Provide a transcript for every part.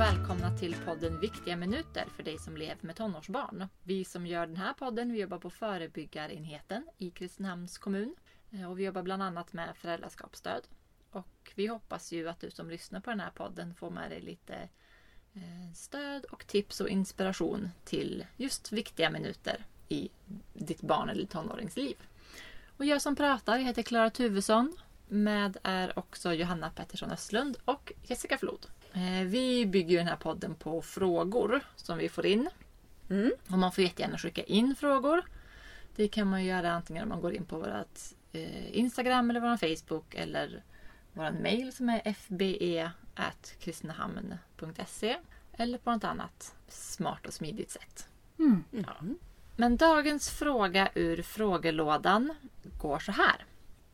och välkomna till podden Viktiga minuter för dig som lever med tonårsbarn. Vi som gör den här podden vi jobbar på förebyggarenheten i Kristinehamns kommun. Eh, och vi jobbar bland annat med föräldraskapsstöd. Och vi hoppas ju att du som lyssnar på den här podden får med dig lite eh, stöd och tips och inspiration till just viktiga minuter i ditt barn eller tonåringsliv. Och jag som pratar jag heter Klara Tuvesson. Med är också Johanna Pettersson Östlund och Jessica Flod. Eh, vi bygger den här podden på frågor som vi får in. Mm. Och man får jättegärna skicka in frågor. Det kan man göra antingen om man går in på vårt eh, Instagram eller vår Facebook eller vår mail som är fbe.kristinehamn.se eller på något annat smart och smidigt sätt. Mm. Ja. Men dagens fråga ur frågelådan går så här.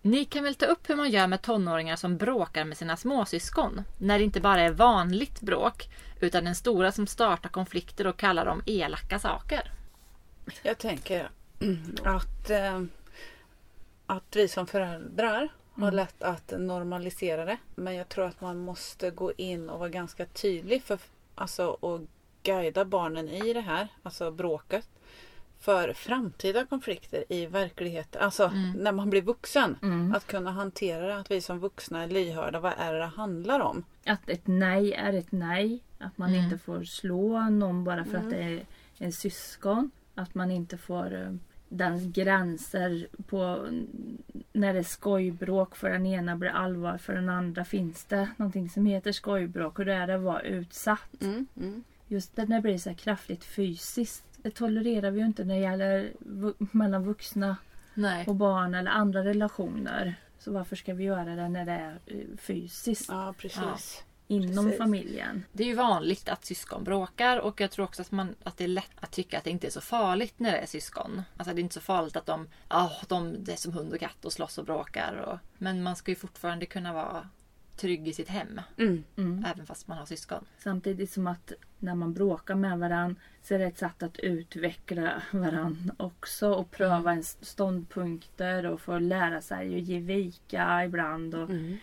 Ni kan väl ta upp hur man gör med tonåringar som bråkar med sina småsyskon? När det inte bara är vanligt bråk utan den stora som startar konflikter och kallar dem elaka saker. Jag tänker att, eh, att vi som föräldrar har Mm. lätt att normalisera det. Men jag tror att man måste gå in och vara ganska tydlig för alltså och guida barnen i det här, alltså bråket. För framtida konflikter i verkligheten, alltså Mm. när man blir vuxen. Mm. Att kunna hantera det, att vi som vuxna är lyhörda. Vad är det det handlar om? Att ett nej är ett nej. Att man Mm. inte får slå någon bara för Mm. att det är en syskon. Att man inte får eh, den gränser på när det är skojbråk för den ena blir allvar för den andra. Finns det någonting som heter skojbråk? Hur är det att vara utsatt? Mm, mm. Just när det blir så här kraftigt fysiskt. Det tolererar vi ju inte när det gäller mellan vuxna Nej. och barn eller andra relationer. Så varför ska vi göra det när det är eh, fysiskt Ja, precis. inom precis. familjen? Det är ju vanligt att syskon bråkar och jag tror också att, man, att det är lätt att tycka att det inte är så farligt när det är syskon. Alltså det är inte så farligt att de, ah, de det är som hund och katt och slåss och bråkar. Och, men man ska ju fortfarande kunna vara trygg i sitt hem. Mm. Mm. Även fast man har syskon. Samtidigt som att när man bråkar med varandra så är det ett sätt att utveckla varandra också och pröva ens ståndpunkter och få lära sig att ge vika ibland. Och, Mm.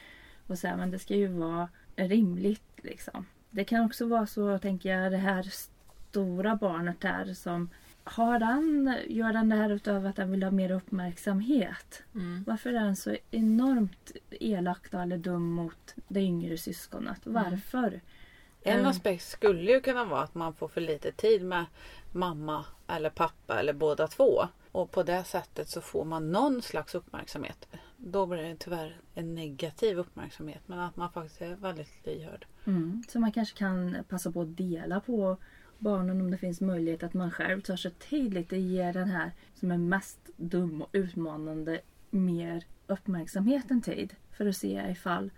och så här, men det ska ju vara rimligt liksom. Det kan också vara så, tänker jag, det här stora barnet där som har den, gör den det här utav att den vill ha mer uppmärksamhet? Mm. Varför är den så enormt elak då, eller dum mot det yngre syskonet? Varför? En Mm. aspekt skulle ju kunna vara att man får för lite tid med mamma eller pappa eller båda två. Och på det sättet så får man någon slags uppmärksamhet. Då blir det tyvärr en negativ uppmärksamhet men att man faktiskt är väldigt lyhörd. Mm. Så man kanske kan passa på att dela på barnen om det finns möjlighet att man själv tar sig tid lite och ger den här som är mest dum och utmanande mer uppmärksamhet en tid. För att se ifall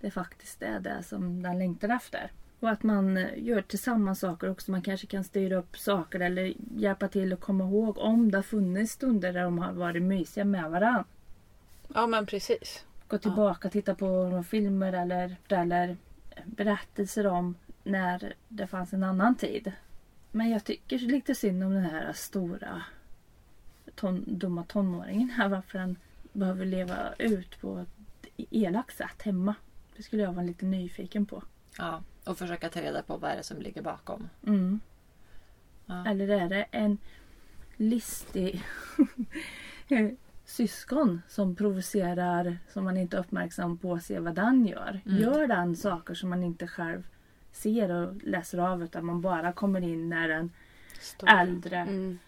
det faktiskt är det som den längtar efter. Och att man eh, gör tillsammans saker också. Man kanske kan styra upp saker eller hjälpa till att komma ihåg om det har funnits stunder där de har varit mysiga med varandra. Ja men precis. Gå tillbaka och titta på några filmer eller, eller berättelser om när det fanns en annan tid. Men jag tycker lite synd om den här stora ton, dumma tonåringen här. Varför den behöver leva ut på ett elakt sätt hemma. Det skulle jag vara lite nyfiken på. Ja, och försöka ta reda på vad är det som ligger bakom. Mm. Ja. Eller är det en listig syskon som provocerar som man inte är uppmärksam på att se vad den gör. Mm. Gör den saker som man inte själv ser och läser av utan man bara kommer in när den Stor. äldre Mm.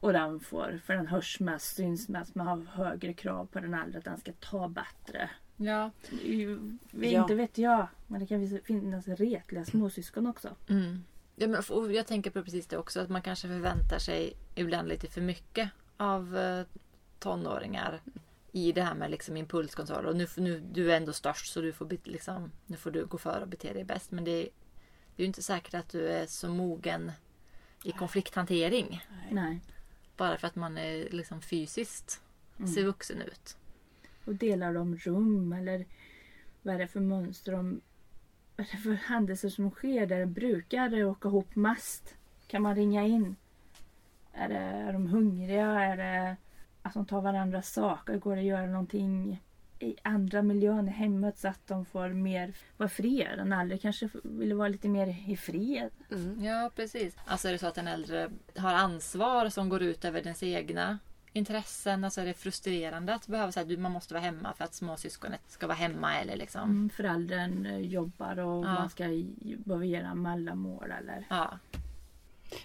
och den får, för den hörs mest, syns mest, man har högre krav på den äldre att den ska ta bättre. Ja. Ju- Ja. Inte vet jag, men det kan finnas retliga småsyskon också. Mm. Ja, men jag tänker på precis det också. Att man kanske förväntar sig ibland lite för mycket av eh, tonåringar. I det här med liksom impulskontroll. Och nu, nu, du är ändå störst så du får, bit- liksom, nu får du gå före och bete dig bäst. Men det, är- det är ju inte säkert att du är så mogen i konflikthantering. Nej. Bara för att man är liksom fysiskt Mm. ser vuxen ut. Och delar de rum eller vad är det för mönster de, vad är det för händelser som sker där de brukar åka ihop mest? Kan man ringa in? Är, det, är de hungriga? Är det att de tar varandras saker? Går det att göra någonting i andra miljön i hemmet så att de får mer vara fred. Den äldre kanske vill vara lite mer i fred. Mm. Ja, precis. Alltså är det så att den äldre har ansvar som går ut över dens egna intressen. Alltså är det frustrerande att behöva säga att man måste vara hemma för att småsyskonet ska vara hemma eller liksom. Mm, föräldern eh, jobbar och Ja. man ska behöva göra mellanmål eller... Ja.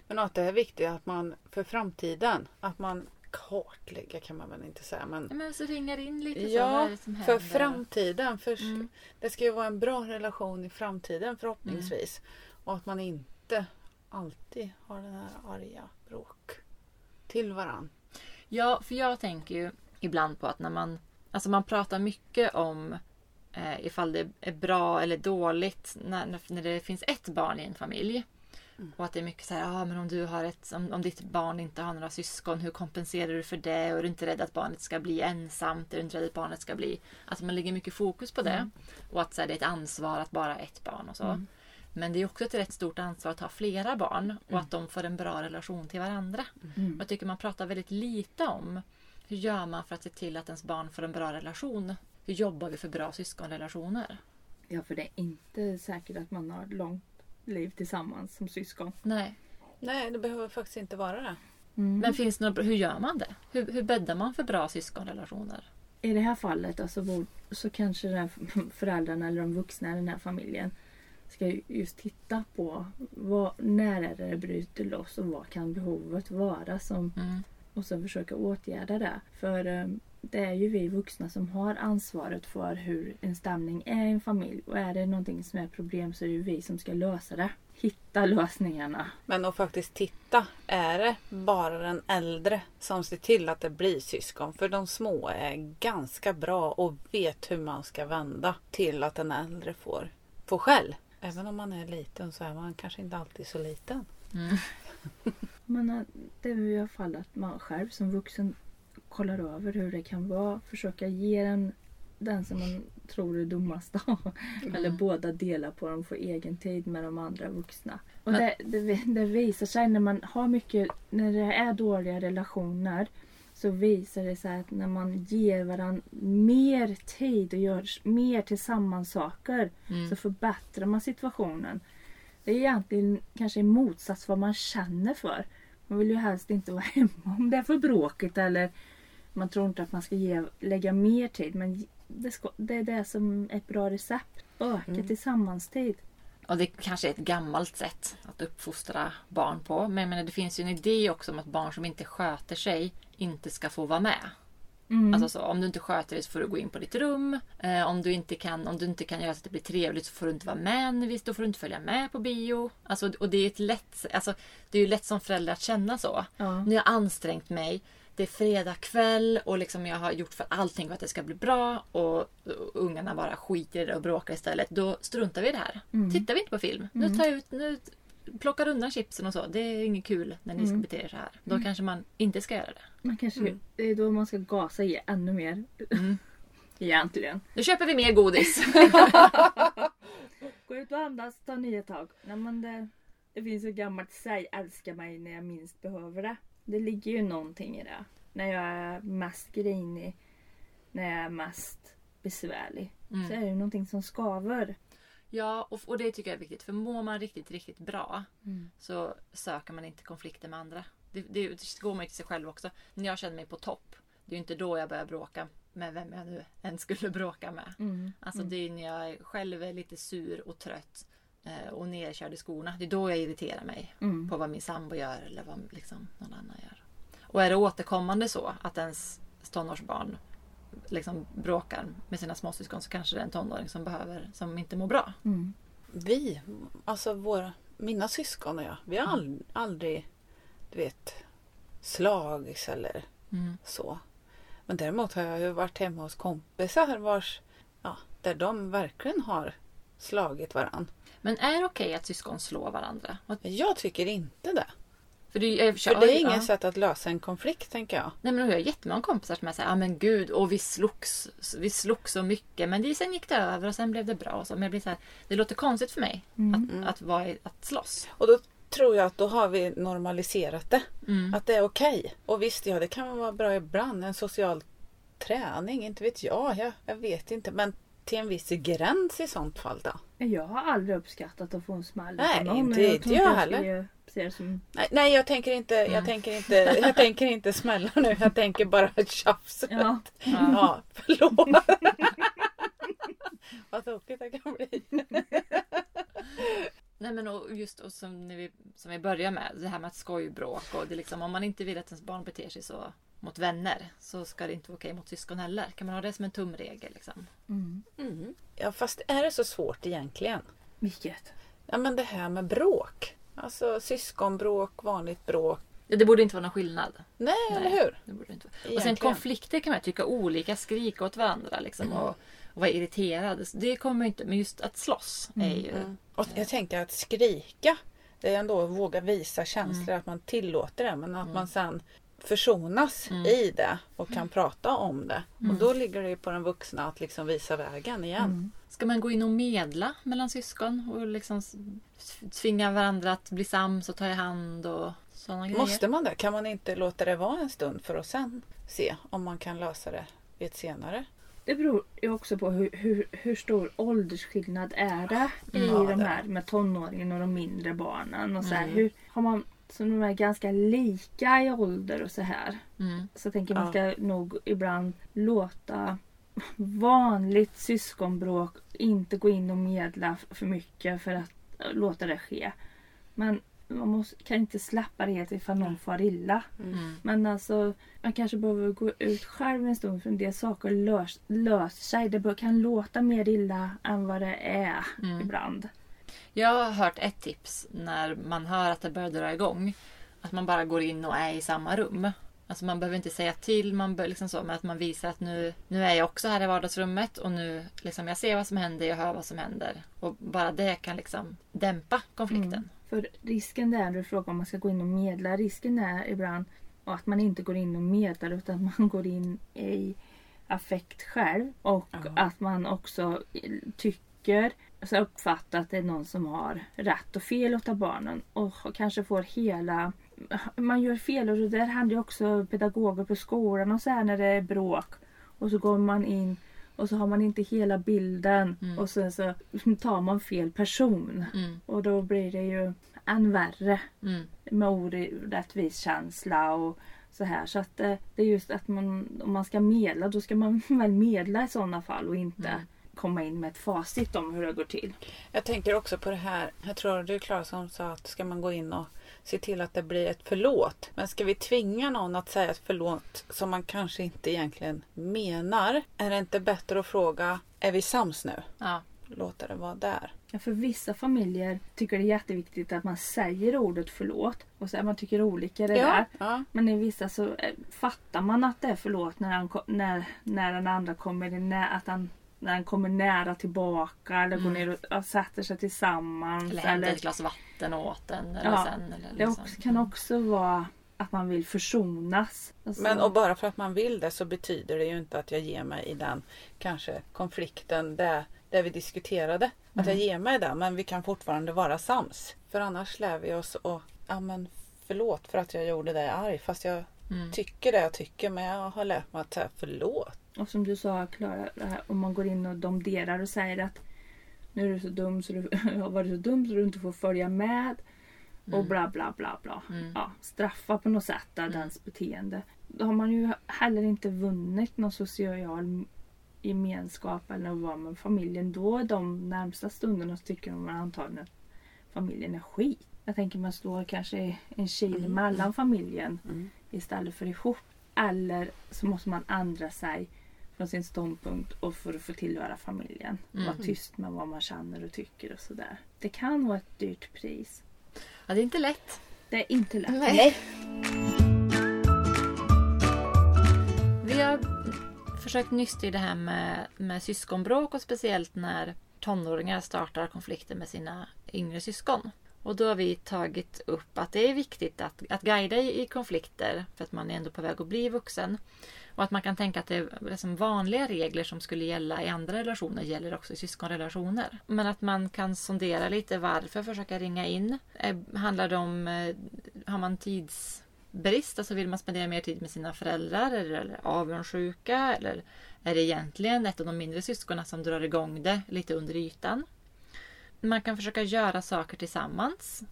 Men att det är viktigt att man för framtiden, att man kartlägger kan man väl inte säga men Men så ringer in lite så. Ja, det som för händer? framtiden. För Mm. Det ska ju vara en bra relation i framtiden förhoppningsvis. Och att man inte alltid har den här arga bråk till varann. Ja, för jag tänker ju ibland på att när man... Alltså man pratar mycket om eh, ifall det är bra eller dåligt när- när det finns ett barn i en familj. Och att det är mycket så här, ah, men om du har ett, om, om ditt barn inte har några syskon, hur kompenserar du för det? Och är du inte rädd att barnet ska bli ensamt? Är du inte rädd att barnet ska bli... Alltså man lägger mycket fokus på det. Och att så här, det är ett ansvar att bara ha ett barn och så. Men det är också ett rätt stort ansvar att ha flera barn och att de får en bra relation till varandra. Mm. Jag tycker man pratar väldigt lite om hur gör man för att se till att ens barn får en bra relation? Hur jobbar vi för bra syskonrelationer? Ja, för det är inte säkert att man har långt liv tillsammans som syskon. Nej. Nej, det behöver faktiskt inte vara det. Mm. Men finns det några, hur gör man det? Hur, hur bäddar man för bra syskonrelationer? I det här fallet alltså, så kanske den här föräldrarna eller de vuxna i den här familjen ska ju just titta på vad, när är det bryter loss och vad kan behovet vara som, Mm. och så försöka åtgärda det. För eh, det är ju vi vuxna som har ansvaret för hur en stämning är i en familj och är det någonting som är problem så är det ju vi som ska lösa det. Hitta lösningarna. Men att faktiskt titta. Är det bara den äldre som ser till att det blir syskon? För de små är ganska bra och vet hur man ska vända till att den äldre får, får skäll. Även om man är liten så är man kanske inte alltid så liten. Mm. Men eh, det är i alla fall att man själv som vuxen kollar över hur det kan vara. Försöka ge den, den som man tror är dummast då. Eller båda delar på dem, få egen tid med de andra vuxna. Och det, det, det visar sig när man har mycket, när det är dåliga relationer så visar det sig att när man ger varandra mer tid och gör mer tillsammans saker Mm. så förbättrar man situationen. Det är egentligen kanske i motsats vad man känner för. Man vill ju helst inte vara hemma om det är för bråkigt eller man tror inte att man ska ge, lägga mer tid. Men det, ska, det är det som är ett bra recept. Öka tillsammans-tid. Och det kanske är ett gammalt sätt att uppfostra barn på. Men jag menar, det finns ju en idé också om att barn som inte sköter sig inte ska få vara med. Mm. Alltså så, om du inte sköter dig så får du gå in på ditt rum. Eh, om, du inte kan, om du inte kan göra så att det blir trevligt så får du inte vara med när vi- Då får du inte följa med på bio. Alltså, och det är, ett lätt, alltså, det är ju lätt som förälder att känna så. Ja. Nu har jag ansträngt mig. Det är fredag kväll och liksom jag har gjort för allting för att det ska bli bra. Och, och ungarna bara skiter i det och bråkar istället. Då struntar vi i det här. Mm. Tittar vi inte på film. Nu tar jag ut, nu plockar undan chipsen och så. Det är inget kul när ni ska Mm. bete er så här. Då kanske man inte ska göra det. Man kanske, Mm. Det är då man ska gasa i ännu mer. Mm. Egentligen. Nu köper vi mer godis. Gå ut och andas, ta nya tag. Nej, men det, det finns ett gammalt säg, älska mig när jag minst behöver det. Det ligger ju någonting i det. När jag är mest grinig, när jag är mest besvärlig. Mm. Så är det någonting som skaver. Ja, och, och det tycker jag är viktigt. För mår man riktigt, riktigt bra Mm. så söker man inte konflikter med andra. Det, det, det går man ju till sig själv också. När jag känner mig på topp, det är ju inte då jag börjar bråka med vem jag nu än skulle bråka med. Mm. Alltså det är när jag själv är lite sur och trött eh, och nerkörd i skorna. Det är då jag irriterar mig Mm. på vad min sambo gör eller vad liksom någon annan gör. Och är det återkommande så att ens tonårsbarn liksom bråkar med sina småsyskon så kanske det är en tonåring som behöver, som inte mår bra. Mm. Vi, alltså våra, mina syskon och jag, vi har ald- aldrig, du vet, slagits eller Mm. så. Men däremot har jag ju varit hemma hos kompisar vars, ja, där de verkligen har slagit varann. Men är det okej att syskon slår varandra? Jag tycker inte det. För det, är- För det är inget ja. sätt att lösa en konflikt tänker jag. Nej men jag har jättemånga kompisar som såhär, ja men gud, och vi slogs, vi slogs så mycket men det, sen gick det över och sen blev det bra. Och så. Men jag blir så här, det låter konstigt för mig Mm. att, att, vara, att slåss. Och då tror jag att då har vi normaliserat det. Mm. Att det är okej. Och visst, ja det kan vara bra ibland. En social träning, inte vet jag. jag. Jag vet inte. Men till en viss gräns i sånt fall då? Jag har aldrig uppskattat att få en smäll Nej, någon, inte- jag inte jag heller. som... Nej, nej jag tänker inte, jag tänker inte, jag tänker inte smälla nu. Jag tänker bara ett tjafs. Ja. Ja, förlåt. Vad tokigt det kan bli. Nej men och just och som, när vi, som vi börjar med, det här med att skojbråk och det är liksom, om man inte vill att ens barn beter sig så mot vänner så ska det inte vara okej mot syskon heller. Kan man ha det som en tumregel liksom? Mm. Mm. Ja, fast är det så svårt egentligen? Vilket? Ja, men det här med bråk. Alltså syskonbråk, vanligt bråk. Ja, det borde inte vara någon skillnad. Nej, Nej. eller hur? Det borde inte vara. Och sen konflikter kan man tycka olika, skrika åt varandra liksom och, och vara irriterad. Det kommer inte, men just att slåss är ju... Mm. Och jag tänker att skrika, det är ändå att våga visa känslor, att man tillåter det, men att man sen försonas i det och kan prata om det. Och då ligger det ju på den vuxna att liksom visa vägen igen. Ska man gå in och medla mellan syskon och liksom tvinga varandra att bli sams och ta i hand och sådana grejer? Måste man det? Kan man inte låta det vara en stund för att sen se om man kan lösa det vid ett senare? Det beror ju också på hur, hur, hur stor åldersskillnad är det i Ja, de här med tonåringen och de mindre barnen. Och så här, Mm. hur, har man, så de är ganska lika i ålder och så här. Mm. Så jag tänker man Ja. ska nog ibland låta vanligt syskonbråk inte gå in och medla för mycket för att eh, låta det ske. Men man måste, kan inte släppa det helt ifall någon far illa. Mm. Men alltså, man kanske behöver gå ut själv en stund för en del saker lös, löser sig. Det kan låta mer illa än vad det är Mm. ibland. Jag har hört ett tips när man hör att det börjar dra igång. Att man bara går in och är i samma rum. Alltså man behöver inte säga till, man bör liksom så, men att man visar att nu, nu är jag också här i vardagsrummet och nu liksom jag ser vad som händer, jag hör vad som händer. Och bara det kan liksom dämpa konflikten. Mm. För risken där, du frågar om man ska gå in och medla, risken är ibland att man inte går in och medlar utan man går in i affekt själv. Och Ja. att man också tycker, alltså uppfattar att det är någon som har rätt och fel åt barnen. Och kanske får hela man gör fel och det där händer ju också pedagoger på skolan och så här när det är bråk. Och så går man in och så har man inte hela bilden Mm. och sen så tar man fel person. Mm. Och då blir det ju än värre Mm. med orättvis känsla och så här. Så att det, det är just att man, om man ska medla då ska man väl medla i sådana fall och inte Mm. Komma in med ett facit om hur det går till. Jag tänker också på det här, jag tror det är Klara som sa att ska man gå in och se till att det blir ett förlåt. Men ska vi tvinga någon att säga ett förlåt som man kanske inte egentligen menar? Är det inte bättre att fråga, är vi sams nu? Ja. Låta det vara där. Ja, för vissa familjer tycker det är jätteviktigt att man säger ordet förlåt. Och så är man tycker olika det där. ja. Men i vissa så eh, fattar man att det är förlåt när, han, när, när den andra kommer i nä, att han, när han kommer nära tillbaka eller går ner och, och sätter sig tillsammans. Eller hämta ett glas vatten åt en. Eller Ja, sen, eller Det liksom. också, kan också vara att man vill försonas. Alltså, Men och bara för att man vill det så betyder det ju inte att jag ger mig i den kanske konflikten där, där vi diskuterade. Att jag ger mig där men vi kan fortfarande vara sams. För annars lär vi oss och ja men förlåt för att jag gjorde dig arg fast jag Mm. tycker det jag tycker men jag har lärt mig att säga förlåt. Och som du sa Klara, om man går in och domderar och säger att nu är du så dum så du har varit så dum så du inte får följa med. Och bla bla bla bla. Mm. Ja, straffa på något sätt där dens beteende. Då har man ju heller inte vunnit någon social gemenskap eller vara med familjen. Då de närmsta stunderna så tycker man antagligen att familjen är skit. Jag tänker man står kanske en kil mellan familjen Mm. istället för ihop. Eller så måste man ändra sig från sin ståndpunkt och för att få tillhöra familjen. Mm. Vara tyst med vad man känner och tycker och sådär. Det kan vara ett dyrt pris. Ja, det är inte lätt. Det är inte lätt. Nej. Vi har försökt nysta i det här med, med syskonbråk och speciellt när tonåringar startar konflikter med sina yngre syskon. Och då har vi tagit upp att det är viktigt att, att guida i, i konflikter för att man är ändå på väg att bli vuxen. Och att man kan tänka att det är liksom vanliga regler som skulle gälla i andra relationer gäller också i syskonrelationer. Men att man kan sondera lite varför, försöka ringa in. Eh, handlar det om, eh, har man tids brist? Alltså vill man spendera mer tid med sina föräldrar eller avundsjuka? Eller är det egentligen ett av de mindre syskonen som drar igång det lite under ytan? Man kan försöka göra saker tillsammans.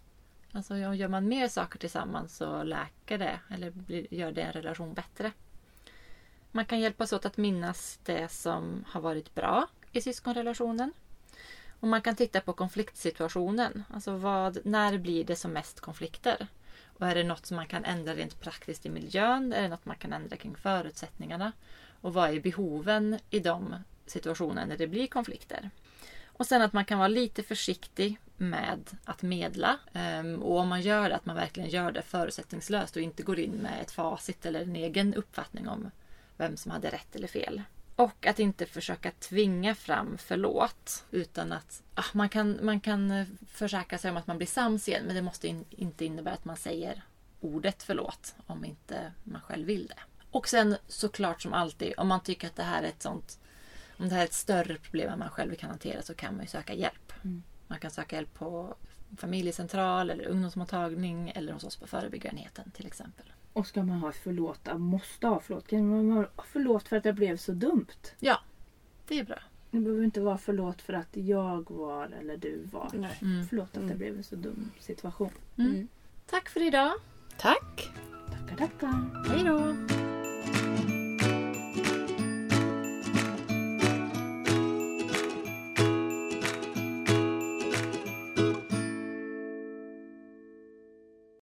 Alltså gör man mer saker tillsammans så läker det eller gör det en relation bättre. Man kan hjälpas åt att minnas det som har varit bra i syskonrelationen. Och man kan titta på konfliktsituationen. Alltså vad, när blir det som mest konflikter? Och är det något som man kan ändra rent praktiskt i miljön? Är det något man kan ändra kring förutsättningarna? Och vad är behoven i de situationer när det blir konflikter? Och sen att man kan vara lite försiktig med att medla. Ehm, och om man gör det, att man verkligen gör det förutsättningslöst och inte går in med ett facit eller en egen uppfattning om vem som hade rätt eller fel. Och att inte försöka tvinga fram förlåt. Utan att ah, man, kan, man kan eh, försäkra sig om att man blir sams igen. Men det måste in, inte innebära att man säger ordet förlåt. Om inte man själv vill det. Och sen såklart som alltid, om man tycker att det här är ett sånt om det här är ett större problem än man själv kan hantera så kan man ju söka hjälp. Mm. Man kan söka hjälp på familjecentral eller ungdomsmottagning eller hos oss på förebyggarenheten till exempel. Och ska man ha förlåt, måste ha förlåt. Kan man ha förlåt för att det blev så dumt? Ja, det är bra. Det behöver inte vara förlåt för att jag var eller du var. Mm. Förlåt att det mm. blev en så dum situation. Mm. Tack för idag. Tack. Tackar, tackar. Hej då.